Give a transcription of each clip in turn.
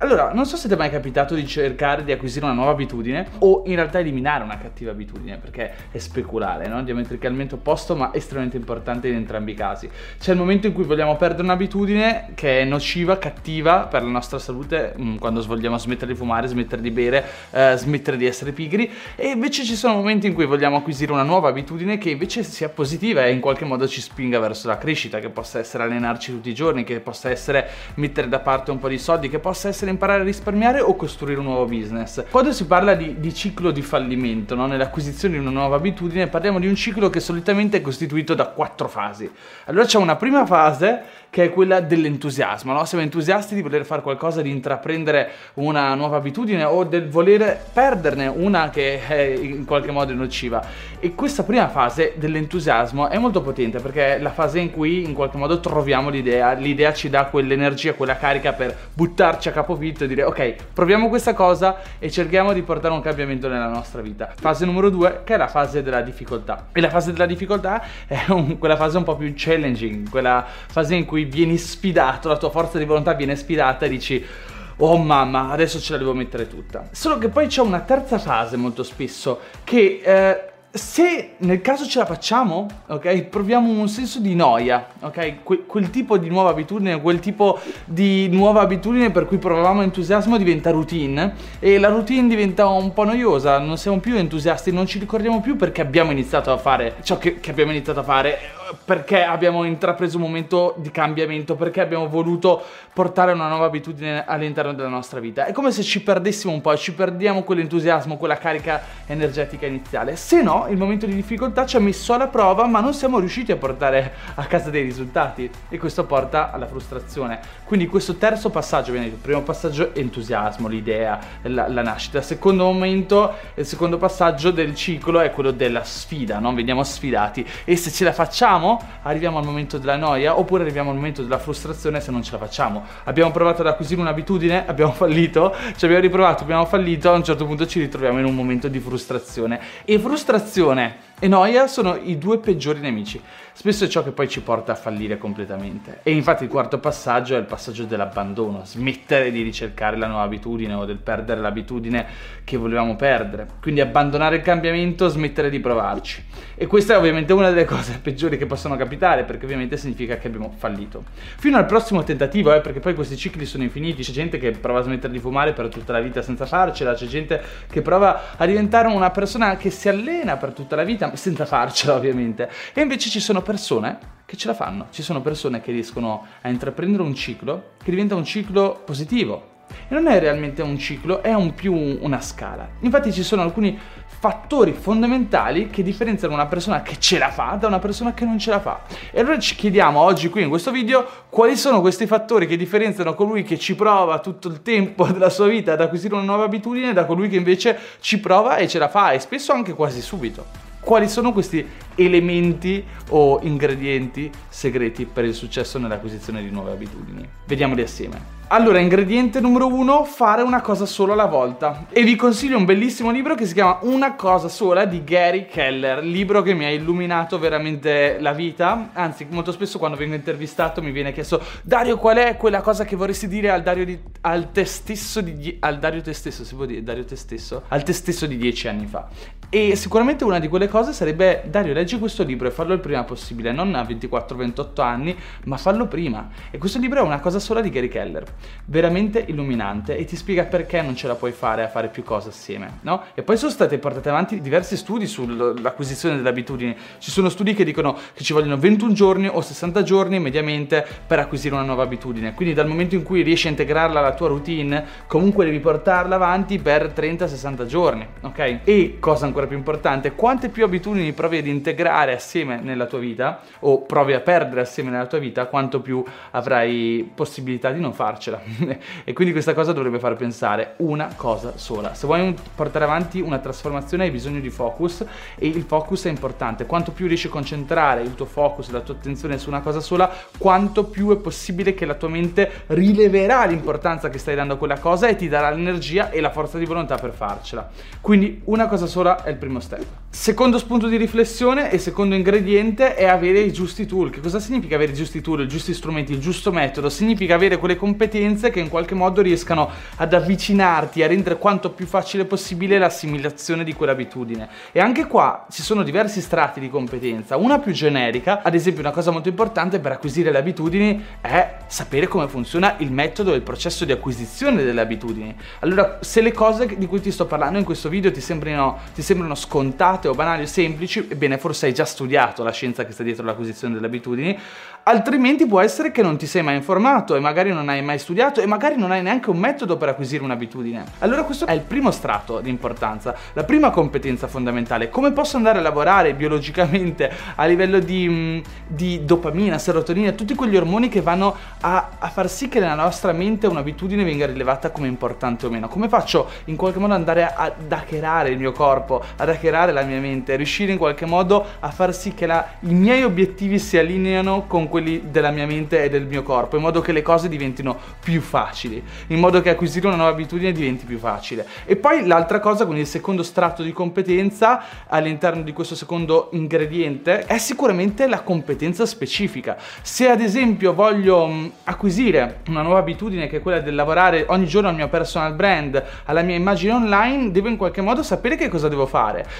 Allora, non so se ti è mai capitato di cercare di acquisire una nuova abitudine o in realtà eliminare una cattiva abitudine, perché è speculare, no? Diametricalmente opposto, ma estremamente importante in entrambi i casi. C'è il momento in cui vogliamo perdere un'abitudine che è nociva, cattiva per la nostra salute, mm, quando vogliamo smettere di fumare, smettere di bere, eh, smettere di essere pigri, e invece ci sono momenti in cui vogliamo acquisire una nuova abitudine che invece sia positiva e in qualche modo ci spinga verso la crescita, che possa essere allenarci tutti i giorni, che possa essere mettere da parte un po' di soldi, che possa essere imparare a risparmiare o costruire un nuovo business. Quando si parla di, di ciclo di fallimento, no? nell'acquisizione di una nuova abitudine, parliamo di un ciclo che solitamente è costituito da quattro fasi. Allora c'è una prima fase che è quella dell'entusiasmo, no? siamo entusiasti di voler fare qualcosa, di intraprendere una nuova abitudine o del voler perderne una che è in qualche modo nociva. E questa prima fase dell'entusiasmo è molto potente perché è la fase in cui in qualche modo troviamo l'idea, l'idea ci dà quell'energia, quella carica per buttarci a capofitto e dire ok, proviamo questa cosa e cerchiamo di portare un cambiamento nella nostra vita. Fase numero due che è la fase della difficoltà. E la fase della difficoltà è un, quella fase un po' più challenging, quella fase in cui vieni sfidato, la tua forza di volontà viene sfidata e dici oh mamma, adesso ce la devo mettere tutta. Solo che poi c'è una terza fase molto spesso che... Eh, se nel caso ce la facciamo, ok, proviamo un senso di noia, ok, que- quel tipo di nuova abitudine, quel tipo di nuova abitudine per cui provavamo entusiasmo diventa routine e la routine diventa un po' noiosa, non siamo più entusiasti, non ci ricordiamo più perché abbiamo iniziato a fare ciò che, che abbiamo iniziato a fare perché abbiamo intrapreso un momento di cambiamento, perché abbiamo voluto portare una nuova abitudine all'interno della nostra vita. È come se ci perdessimo un po', ci perdiamo quell'entusiasmo, quella carica energetica iniziale. Se no, il momento di difficoltà ci ha messo alla prova, ma non siamo riusciti a portare a casa dei risultati e questo porta alla frustrazione. Quindi questo terzo passaggio viene il primo passaggio entusiasmo, l'idea, la, la nascita. Secondo momento, il secondo passaggio del ciclo è quello della sfida, no? Veniamo sfidati e se ce la facciamo facciamo, arriviamo al momento della noia oppure arriviamo al momento della frustrazione se non ce la facciamo. Abbiamo provato ad acquisire un'abitudine, abbiamo fallito, ci abbiamo riprovato, abbiamo fallito, a un certo punto ci ritroviamo in un momento di frustrazione. E frustrazione e noia sono i due peggiori nemici. Spesso è ciò che poi ci porta a fallire completamente. E infatti il quarto passaggio è il passaggio dell'abbandono, smettere di ricercare la nuova abitudine o del perdere l'abitudine che volevamo perdere. Quindi abbandonare il cambiamento, smettere di provarci. E questa è ovviamente una delle cose peggiori che possono capitare perché ovviamente significa che abbiamo fallito. Fino al prossimo tentativo, eh, perché poi questi cicli sono infiniti, c'è gente che prova a smettere di fumare per tutta la vita senza farcela, c'è gente che prova a diventare una persona che si allena per tutta la vita senza farcela ovviamente. E invece ci sono persone che ce la fanno, ci sono persone che riescono a intraprendere un ciclo che diventa un ciclo positivo. E non è realmente un ciclo, è un più una scala. Infatti ci sono alcuni fattori fondamentali che differenziano una persona che ce la fa da una persona che non ce la fa. E allora ci chiediamo oggi qui in questo video quali sono questi fattori che differenziano colui che ci prova tutto il tempo della sua vita ad acquisire una nuova abitudine da colui che invece ci prova e ce la fa e spesso anche quasi subito quali sono questi elementi o ingredienti segreti per il successo nell'acquisizione di nuove abitudini. Vediamoli assieme. Allora, ingrediente numero uno, fare una cosa sola alla volta. E vi consiglio un bellissimo libro che si chiama Una cosa sola di Gary Keller, libro che mi ha illuminato veramente la vita. Anzi, molto spesso quando vengo intervistato mi viene chiesto Dario, qual è quella cosa che vorresti dire al Dario, di, al te stesso di al Dario te stesso, si può dire Dario te stesso? Al te stesso di dieci anni fa. E sicuramente una di quelle cose sarebbe Dario, leggi questo libro e fallo il prima possibile, non a 24-28 anni, ma fallo prima. E questo libro è una cosa sola di Gary Keller veramente illuminante e ti spiega perché non ce la puoi fare a fare più cose assieme, no? E poi sono state portate avanti diversi studi sull'acquisizione delle abitudini. Ci sono studi che dicono che ci vogliono 21 giorni o 60 giorni mediamente per acquisire una nuova abitudine. Quindi dal momento in cui riesci a integrarla alla tua routine, comunque devi portarla avanti per 30-60 giorni, ok? E cosa ancora ancora più importante, quante più abitudini provi ad integrare assieme nella tua vita o provi a perdere assieme nella tua vita, quanto più avrai possibilità di non farcela. e quindi questa cosa dovrebbe far pensare una cosa sola. Se vuoi portare avanti una trasformazione hai bisogno di focus e il focus è importante. Quanto più riesci a concentrare il tuo focus e la tua attenzione su una cosa sola, quanto più è possibile che la tua mente rileverà l'importanza che stai dando a quella cosa e ti darà l'energia e la forza di volontà per farcela. Quindi una cosa sola è il primo step. Secondo spunto di riflessione e secondo ingrediente è avere i giusti tool. Che cosa significa avere i giusti tool, i giusti strumenti, il giusto metodo? Significa avere quelle competenze che in qualche modo riescano ad avvicinarti, a rendere quanto più facile possibile l'assimilazione di quell'abitudine. E anche qua ci sono diversi strati di competenza. Una più generica, ad esempio una cosa molto importante per acquisire le abitudini è sapere come funziona il metodo e il processo di acquisizione delle abitudini. Allora, se le cose di cui ti sto parlando in questo video ti sembrano, ti sembrano scontate o banali o semplici, ebbene forse hai già studiato la scienza che sta dietro l'acquisizione delle abitudini, altrimenti può essere che non ti sei mai informato e magari non hai mai studiato e magari non hai neanche un metodo per acquisire un'abitudine. Allora questo è il primo strato di importanza, la prima competenza fondamentale. Come posso andare a lavorare biologicamente a livello di, mm, di dopamina, serotonina, tutti quegli ormoni che vanno a, a far sì che nella nostra mente un'abitudine venga rilevata come importante o meno? Come faccio in qualche modo andare ad hackerare il mio corpo, ad hackerare la mia mente, riuscire in qualche modo a far sì che la, i miei obiettivi si allineano con quelli della mia mente e del mio corpo, in modo che le cose diventino più facili, in modo che acquisire una nuova abitudine diventi più facile. E poi l'altra cosa, quindi il secondo strato di competenza all'interno di questo secondo ingrediente, è sicuramente la competenza specifica. Se ad esempio voglio mh, acquisire una nuova abitudine che è quella del lavorare ogni giorno al mio personal brand, alla mia immagine online, devo in qualche modo sapere che cosa devo fare,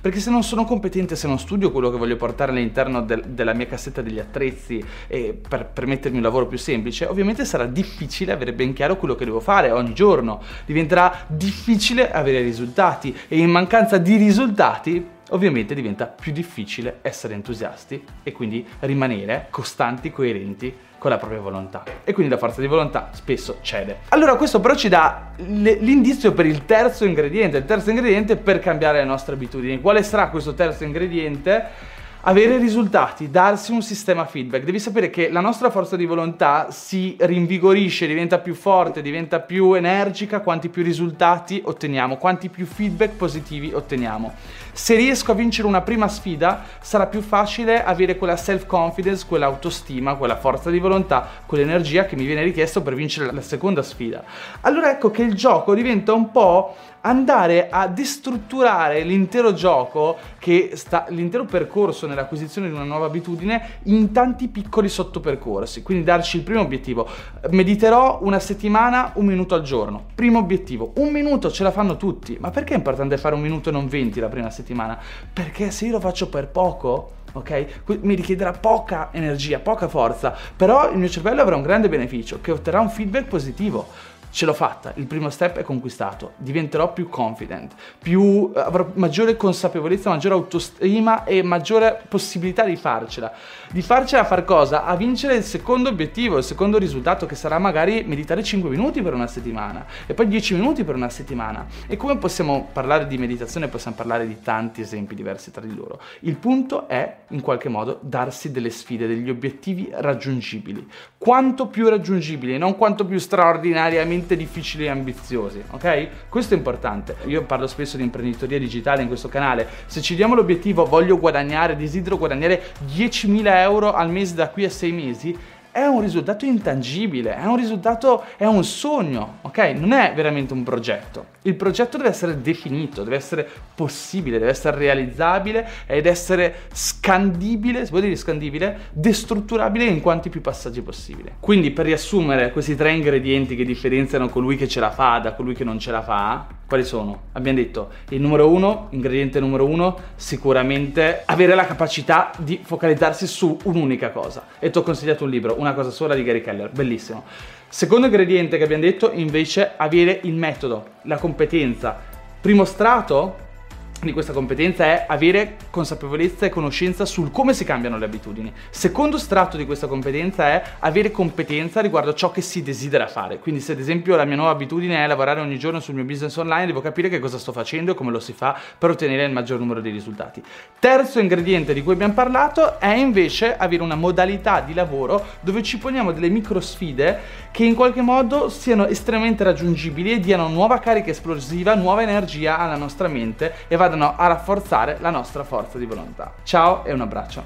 perché se non sono competente, se non studio quello che voglio portare all'interno del, della mia cassetta degli attrezzi per, per mettermi un lavoro più semplice, ovviamente sarà difficile avere ben chiaro quello che devo fare ogni giorno, diventerà difficile avere risultati e in mancanza di risultati ovviamente diventa più difficile essere entusiasti e quindi rimanere costanti, coerenti con la propria volontà. E quindi la forza di volontà spesso cede. Allora questo però ci dà l'indizio per il terzo ingrediente, il terzo ingrediente per cambiare le nostre abitudini. Quale sarà questo terzo ingrediente? avere risultati, darsi un sistema feedback. Devi sapere che la nostra forza di volontà si rinvigorisce, diventa più forte, diventa più energica quanti più risultati otteniamo, quanti più feedback positivi otteniamo. Se riesco a vincere una prima sfida, sarà più facile avere quella self-confidence, quell'autostima, quella forza di volontà, quell'energia che mi viene richiesto per vincere la seconda sfida. Allora ecco che il gioco diventa un po' andare a destrutturare l'intero gioco, che sta, l'intero percorso nell'acquisizione di una nuova abitudine in tanti piccoli sottopercorsi. Quindi darci il primo obiettivo. Mediterò una settimana, un minuto al giorno. Primo obiettivo. Un minuto ce la fanno tutti. Ma perché è importante fare un minuto e non venti la prima settimana? Perché se io lo faccio per poco, ok? Mi richiederà poca energia, poca forza, però il mio cervello avrà un grande beneficio, che otterrà un feedback positivo ce l'ho fatta, il primo step è conquistato, diventerò più confident, più, eh, avrò maggiore consapevolezza, maggiore autostima e maggiore possibilità di farcela. Di farcela far cosa? A vincere il secondo obiettivo, il secondo risultato che sarà magari meditare 5 minuti per una settimana e poi 10 minuti per una settimana. E come possiamo parlare di meditazione? Possiamo parlare di tanti esempi diversi tra di loro. Il punto è in qualche modo darsi delle sfide, degli obiettivi raggiungibili. Quanto più raggiungibili, non quanto più straordinariamente veramente difficili e ambiziosi, ok? Questo è importante. Io parlo spesso di imprenditoria digitale in questo canale. Se ci diamo l'obiettivo voglio guadagnare, desidero guadagnare 10.000 euro al mese da qui a 6 mesi, è un risultato intangibile, è un risultato, è un sogno, ok? Non è veramente un progetto. Il progetto deve essere definito, deve essere possibile, deve essere realizzabile ed essere scandibile, si può dire scandibile, destrutturabile in quanti più passaggi possibile. Quindi per riassumere questi tre ingredienti che differenziano colui che ce la fa da colui che non ce la fa, quali sono? Abbiamo detto il numero uno, ingrediente numero uno, sicuramente avere la capacità di focalizzarsi su un'unica cosa. E ti ho consigliato un libro, Una cosa sola di Gary Keller, bellissimo. Secondo ingrediente che abbiamo detto invece avere il metodo, la competenza. Primo strato, di questa competenza è avere consapevolezza e conoscenza sul come si cambiano le abitudini. Secondo strato di questa competenza è avere competenza riguardo a ciò che si desidera fare. Quindi se ad esempio la mia nuova abitudine è lavorare ogni giorno sul mio business online, devo capire che cosa sto facendo e come lo si fa per ottenere il maggior numero di risultati. Terzo ingrediente di cui abbiamo parlato è invece avere una modalità di lavoro dove ci poniamo delle micro sfide che in qualche modo siano estremamente raggiungibili e diano nuova carica esplosiva, nuova energia alla nostra mente e vadano a rafforzare la nostra forza di volontà. Ciao e un abbraccio.